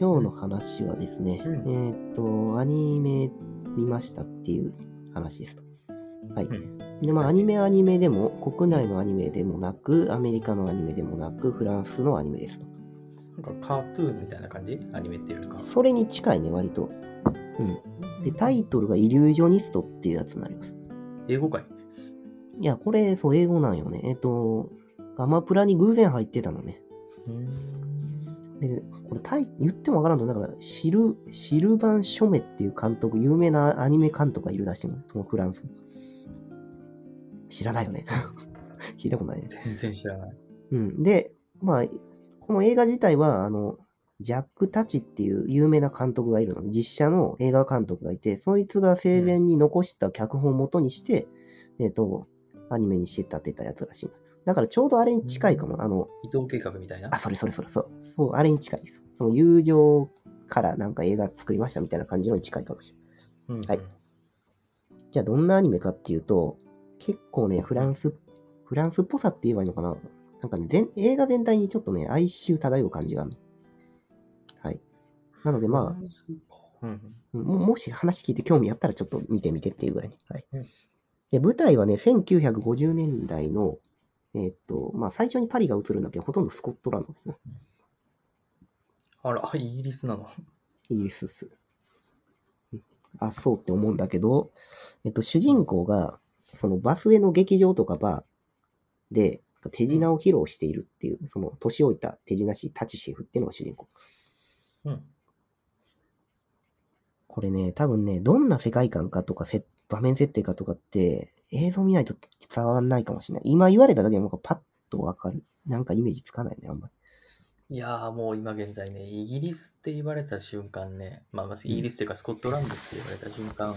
今日の話はですね、うんえーっと、アニメ見ましたっていう話ですと。はい。うんで、まあ、アニメはアニメでも、国内のアニメでもなく、アメリカのアニメでもなく、フランスのアニメですと。なんかカートゥーンみたいな感じ？アニメっていうよりか。それに近いね、割と。うん。で、タイトルがイリュージョニストっていうやつになります。英語かい？いや、これ、そう、英語なんよね。えーっと、ガマプラに偶然入ってたのね。で、これタイ、言ってもわからんと、だから、シル、シルバン・ショメっていう監督、有名なアニメ監督がいるらしいのね。そのフランス。知らないよね。聞いたことないね。全然知らない。うん。で、まあ、この映画自体は、あの、ジャック・タチっていう有名な監督がいるので、実写の映画監督がいて、そいつが生前に残した脚本を元にして、えっ、と、アニメに仕立てたやつらしい。だからちょうどあれに近いかも。あの、伊藤計画みたいな？あ、それそれそれ、そう。そう、あれに近いです。その友情からなんか映画作りましたみたいな感じのに近いかもしれない。うんはいじゃあどんなアニメかっていうと、結構ね、フランス、フランスっぽさって言えばいいのかななんかね、全映画全体にちょっとね、哀愁漂う感じがあるの。はい。なのでまあ、うんももし話聞いて興味あったらちょっと見てみてっていうぐらいに。はいうん。で、舞台はね、1950年代の、えーっと、まあ最初にパリが映るんだけど、ほとんどスコットランドですね。あら、イギリスなの？イギリスっす。うんあ、そうって思うんだけど、えっと、主人公が、そのバスへの劇場とかバーで、手品を披露しているっていう、その年老いた手品師、タチシェフっていうのが主人公。うん。これね、多分ね、どんな世界観かとかせ、場面設定かとかって、映像見ないと伝わらないかもしれない。今言われただけでもパッとわかる。なんかイメージつかないね、あんまり。いやーもう今現在ね、イギリスって言われた瞬間ね、まあ、まずイギリスというかスコットランドって言われた瞬間、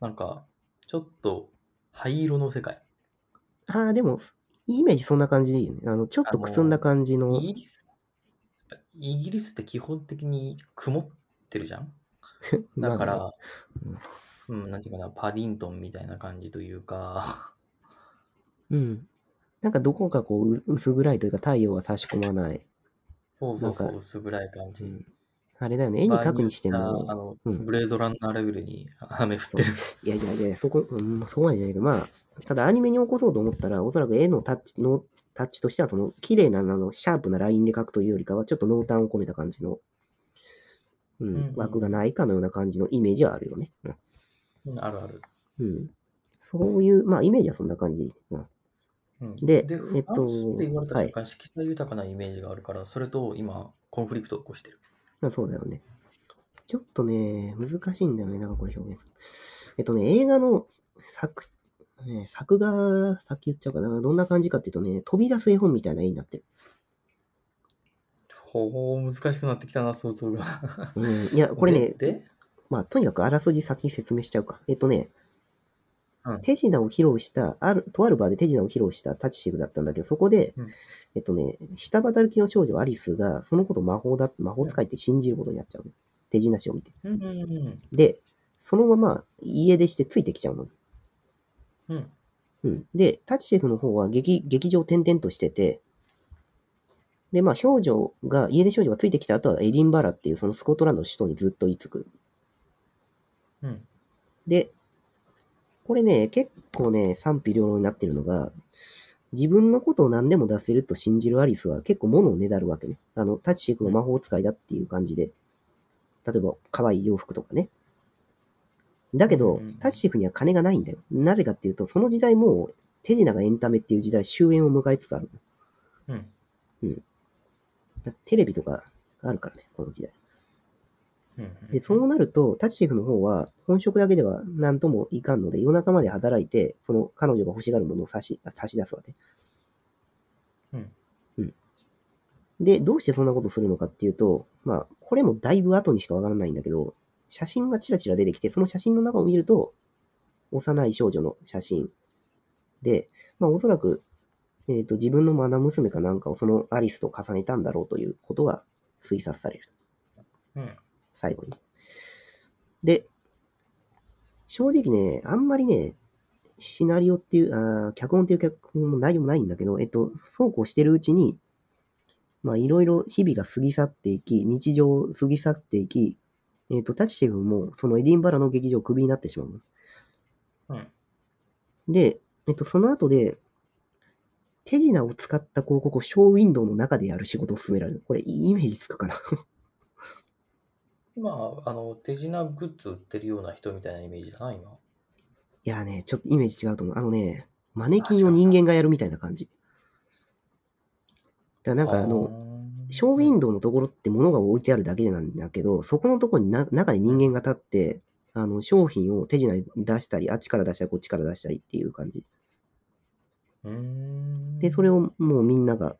なんか、ちょっと灰色の世界。ああ、でも、イメージそんな感じでいいよね。あの、ちょっとくすんだ感じの。イギリス、イギリスって基本的に曇ってるじゃん？だから、うん、なんていうかな、パディントンみたいな感じというか、うん。なんかどこかこう、う薄暗いというか太陽が差し込まない。そうそうそう、薄暗い感じ。うんあれだよね。絵に描くにしても。あの、うんブレードランナーレベルに雨降ってる。いやいやいや、そこ、うん、そこまでじゃないけど、まあ、ただアニメに起こそうと思ったら、おそらく絵のタッチ、のタッチとしては、その、綺麗な、あの、シャープなラインで描くというよりかは、ちょっと濃淡を込めた感じの、うん、うんうん枠がないかのような感じのイメージはあるよね。うんうんあるある。うん。そういう、まあ、イメージはそんな感じ。うん。うんでで、えっと言われた瞬間、色彩豊かなイメージがあるから、それと今、コンフリクトを起こしてる。まあ、そうだよね。ちょっとね、難しいんだよね、なんかこれ表現する。えっとね、映画の作、ね、作画、さっき言っちゃうかな。どんな感じかっていうとね、飛び出す絵本みたいな絵になってる。ほう、難しくなってきたな、想像が。うん。いや、これね、まあ、とにかくあらすじ先に説明しちゃうか。えっとね、うん手品を披露した、ある、とあるバーで手品を披露したタチシェフだったんだけど、そこで、うんえっとね、下働きの少女アリスが、そのこと魔法だ、魔法使いって信じることになっちゃうの。手品師を見て。うんうんうんで、そのまま家出してついてきちゃうの。うん。うん。で、タチシェフの方は劇劇場転々としてて、で、まあ、少女が、家出少女がついてきた後はエディンバラっていうそのスコットランドの首都にずっと居つく。うん。で、これね、結構ね、賛否両論になってるのが、自分のことを何でも出せると信じるアリスは結構物をねだるわけね。あの、タチシェフが魔法使いだっていう感じで、例えば可愛い洋服とかね。だけどうんうんうん、タチシェフには金がないんだよ。なぜかっていうと、その時代もう手品がエンタメっていう時代終焉を迎えつつある。うん。だテレビとかあるからね、この時代。うん。で、そうなると、タチシェフの方は、本職だけでは何ともいかんので、夜中まで働いて、その彼女が欲しがるものを差し差し出すわけ。うん。うん。で、どうしてそんなことするのかっていうと、まあ、これもだいぶ後にしかわからないんだけど、写真がちらちら出てきて、その写真の中を見ると、幼い少女の写真で、まあ、おそらく、えっ、と、自分のマナ娘かなんかをそのアリスと重ねたんだろうということが推察される。うん。最後に。で、正直ね、あんまりね、シナリオっていう、あー脚本っていう脚本も内容もないんだけど、えっと、そうこうしてるうちに、まあ、いろいろ日々が過ぎ去っていき、日常を過ぎ去っていき、えっと、タチシェフも、そのエディンバラの劇場をクビになってしまうの。うん。で、えっと、その後で、手品を使った広告をショーウィンドウの中でやる仕事を進められる。これ、いいイメージつくかな？今、あの、手品グッズ売ってるような人みたいなイメージだな、今。いやね、ちょっとイメージ違うと思う。あのね、マネキンを人間がやるみたいな感じ。だからなんかあの、ショーウィンドウのところって物が置いてあるだけなんだけど、そこのところにな中で人間が立って、あの、商品を手品に出したり、あっちから出したり、こっちから出したりっていう感じ。うーん。で、それをもうみんなが、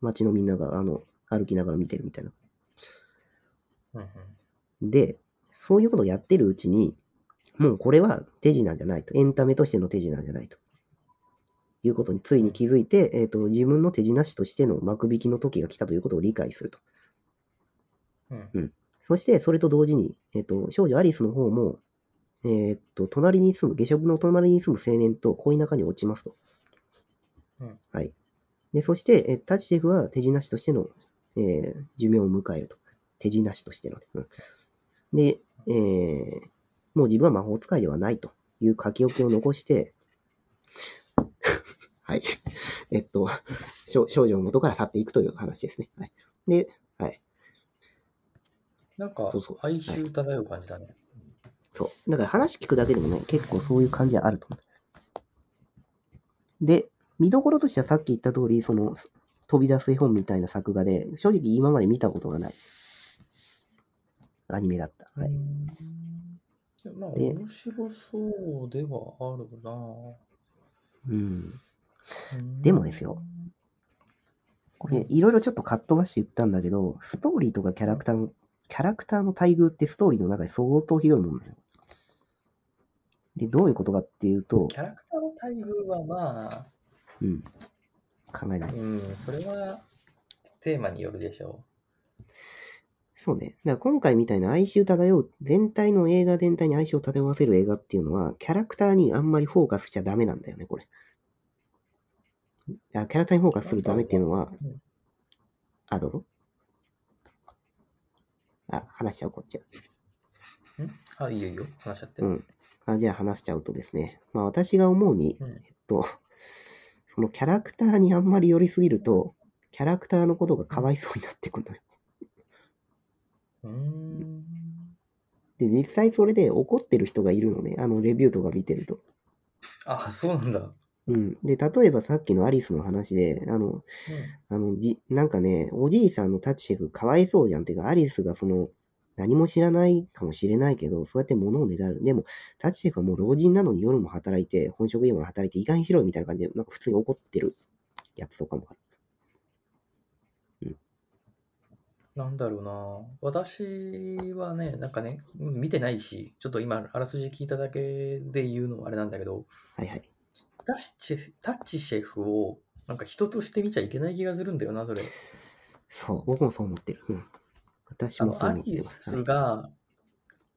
街のみんなが、あの、歩きながら見てるみたいな。うんうん。で、そういうことをやってるうちに、もうこれは手品じゃないと。エンタメとしての手品じゃないと。いうことについに気づいて、えっ、と、自分の手品師としての幕引きの時が来たということを理解すると。うん。そして、それと同時に、えっ、と、少女アリスの方も、えっ、と、隣に住む、下食の隣に住む青年と恋仲に落ちますと。うんはい。で、そして、えータチシェフは手品師としての、えー寿命を迎えると。手品師としてのね。うんで、えーもう自分は魔法使いではないという書き置きを残して、はい。えっと、少少女の元から去っていくという話ですね。はい。で、はい。なんかそうそう、哀愁漂う感じだね。そう。だから話聞くだけでもね、結構そういう感じはあると思う。で、見どころとしてはさっき言った通り、その、飛び出す絵本みたいな作画で、正直今まで見たことがない。アニメだった。はい。まあ、で面白そうではあるなうん。うんでもですよ。これ、いろいろちょっとかっ飛ばして言ったんだけど、ストーリーとかキャラクターの、キャラクターの待遇ってストーリーの中で相当ひどいもんだよ。で、どういうことかっていうとキ、ャラクターの待遇はまあ、うん。考えない。うん、それはテーマによるでしょそうね。だから今回みたいな哀愁漂う、全体の映画全体に哀愁を漂わせる映画っていうのは、キャラクターにあんまりフォーカスしちゃダメなんだよね、これ。あキャラクターにフォーカう。スするダメっていうのは、うんあ、どうぞ。あ、話しちゃう、こっちは。ん？あ、いいよいいよ、話しちゃって。うん。あじゃあ話しちゃうとですね。まあ私が思うに、うんえっと、そのキャラクターにあんまり寄りすぎると、キャラクターのことがかわいそうになってくるのよ。で、実際それで怒ってる人がいるのね。あの、レビューとか見てると。あ、そうなんだ。うん。で、例えばさっきのアリスの話で、あの、あの、じ、なんかね、おじいさんのタチシェフかわいそうじゃんっていうか、アリスがその、何も知らないかもしれないけど、そうやって物をねだる。でも、タチシェフはもう老人なのに夜も働いて、本職業も働いて、意外にしろよみたいな感じで、なんか普通に怒ってるやつとかもある。なんだろうな。私はね、なんかね、うん見てないし、ちょっと今、あらすじ聞いただけで言うのはあれなんだけど、はいはい。タッチシェフタッチシェフを、なんか人として見ちゃいけない気がするんだよな、それ。そう、僕もそう思ってる。うん。私あの、もそうアリ思ってます。スが、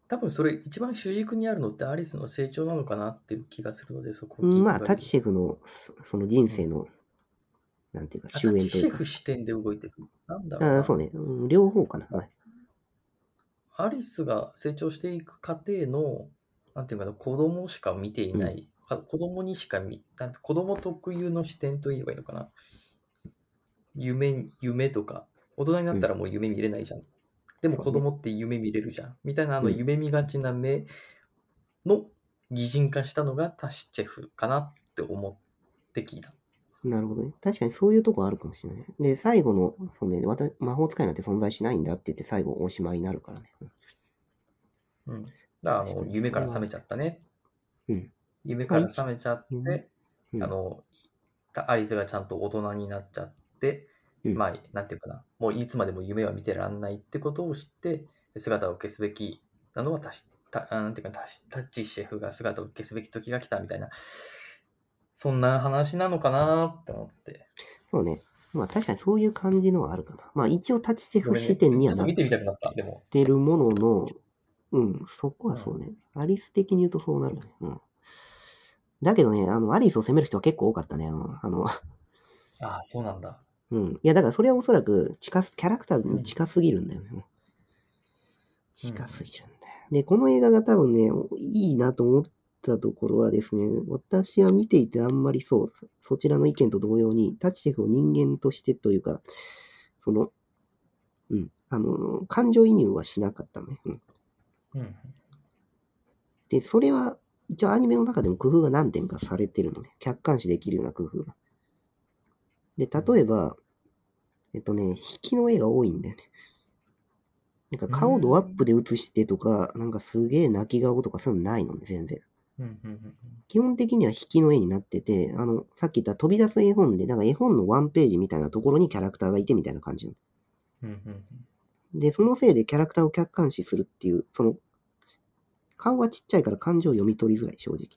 多分それ一番主軸にあるのってアリスの成長なのかなっていう気がするので、そこを聞いまあ、タチシェフの、そその人生の、なんていうか、あ終タッチシェ焉というか。フ視点で動いてる。なんだろうな。ああ、そうね。うん両方かな。はい。アリスが成長していく過程の、なんていうかな、子供しか見ていない、か子供にしか見、なんて子供特有の視点と言えばいいのかな。夢、夢とか、大人になったらもう夢見れないじゃん。でも子供って夢見れるじゃん。みたいな、あのうん夢見がちな目の擬人化したのがタシチェフかなって思って聞いた。なるほどね。確かにそういうとこあるかもしれない。で、最後の、そうね、わた魔法使いなんて存在しないんだって言って最後おしまいになるからね。うん。だからあの確かに夢から覚めちゃったね。うん。夢から覚めちゃって、うんうんあの、たアリスがちゃんと大人になっちゃって、うんまあ、なんていうかな、もういつまでも夢は見てらんないってことを知って、姿を消すべきなのはたした、なんていうかタッチシェフが姿を消すべき時が来たみたいな、そんな話なのかなって思って。そうね。まあ確かにそういう感じのはあるかな。まあ一応タッチシェフ視点にはなってるものの、うん、そこはそうね。アリス的に言うとそうなるね。うん。だけどね、あの、アリスを責める人は結構多かったね。うんあの、ああ、そうなんだ。うん。いや、だからそれはおそらく近す、キャラクターに近すぎるんだよね。うん近すぎるんだよ。で、この映画が多分ね、いいなと思ったところはですね、私は見ていてあんまりそう、そちらの意見と同様に、タッチシェフを人間としてというか、その、うん、あの、感情移入はしなかったのね。うん。うん。で、それは、一応アニメの中でも工夫が何点かされてるのね。客観視できるような工夫が。で、例えば、えっとね、引きの絵が多いんだよね。なんか顔ドアップで写してとか、なんかすげえ泣き顔とかそういうのないのね、全然。基本的には引きの絵になってて、あの、さっき言った飛び出す絵本で、なんか絵本のワンページみたいなところにキャラクターがいてみたいな感じで、そのせいでキャラクターを客観視するっていう、その、顔はちっちゃいから感情を読み取りづらい、正直。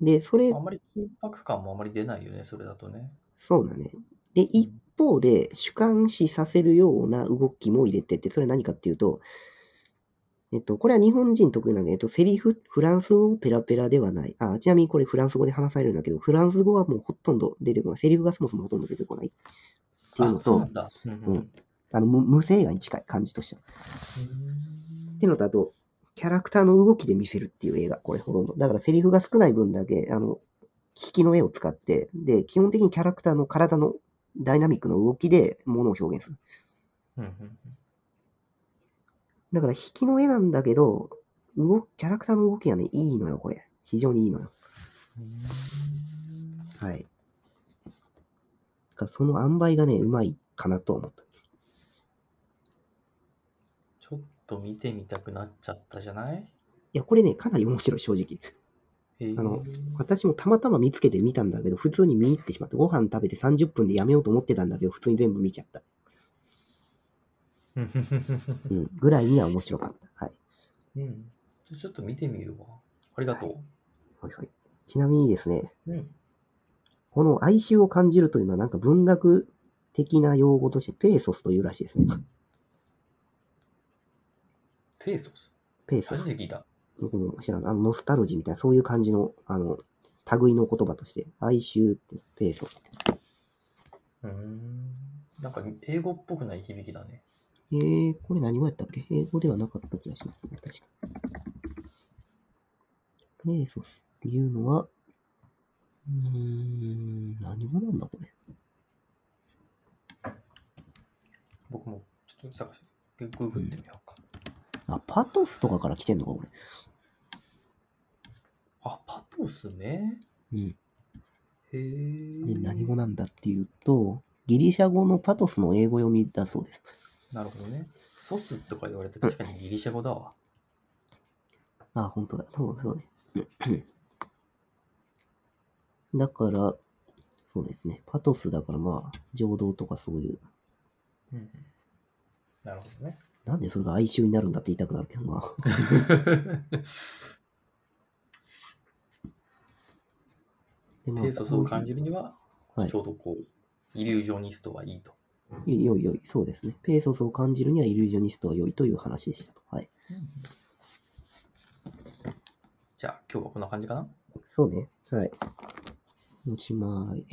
で、それうんあんまり緊迫感もあまり出ないよね、それだとね。そうだね。で、一方で主観視させるような動きも入れてて、それは何かっていうと、えっと、これは日本人得意なんだけど、セリフ、フランス語ペラペラではない。あ、ちなみにこれフランス語で話されるんだけど、フランス語はもうほとんど出てこない。セリフがそもそもほとんど出てこない。っていうのと。うんうんんあの、無無声がに近い感じとしては。っていうのと、あと、キャラクターの動きで見せるっていう映画、これほとんど。だからセリフが少ない分だけ、あの、引きの絵を使って、で、基本的にキャラクターの体のダイナミックの動きでものを表現する。うんうんだから引きの絵なんだけど、動キャラクターの動きがね、いいのよ、これ。非常にいいのよ。うんはい。だからその塩梅がね、うまいかなと思った。ちょっと見てみたくなっちゃったじゃない？いや、これね、かなり面白い、正直。あの私もたまたま見つけて見たんだけど、普通に見入ってしまって、ご飯食べて30分でやめようと思ってたんだけど、普通に全部見ちゃった。うん、ぐらいには面白かった。はい。うん。ちょっと見てみるわ。ありがとう。はいはい。ちなみにですね、うん。この哀愁を感じるというのはなんか文学的な用語としてペーソスというらしいですね。ペーソス。ペーソス。初めて聞いた。僕も知らない。あの、ノスタルジーみたいな、そういう感じの、あの、類の言葉として、哀愁って、ペーソス。うーん。なんか英語っぽくない響きだね。えー、これ何語やったっけ？英語ではなかった気がしますね。確かペーソスっていうのは、うーん、何語なんだこれ？僕もちょっと探して、ググってみようか。あ、パトスとかから来てんのか、これ。あ、パトスね。うん。へえ。で、何語なんだっていうと、ギリシャ語のパトスの英語読みだそうです。なるほどね。ソスとか言われて確かにギリシャ語だわ。あ、本当だ。多分そうね。だから、そうですね。パトスだからまあ、情動とかそういう。うんうん。なるほどね。なんでそれが哀愁になるんだって言いたくなるけど、まあ。でまあペーソスを感じるには、はいちょうどこう、イリュージョニストはいいと。良い良い、そうですね。ペーソスを感じるにはイリュージョニストは良いという話でしたと。はい。じゃあ、今日はこんな感じかな？そうね。はい。おしまい。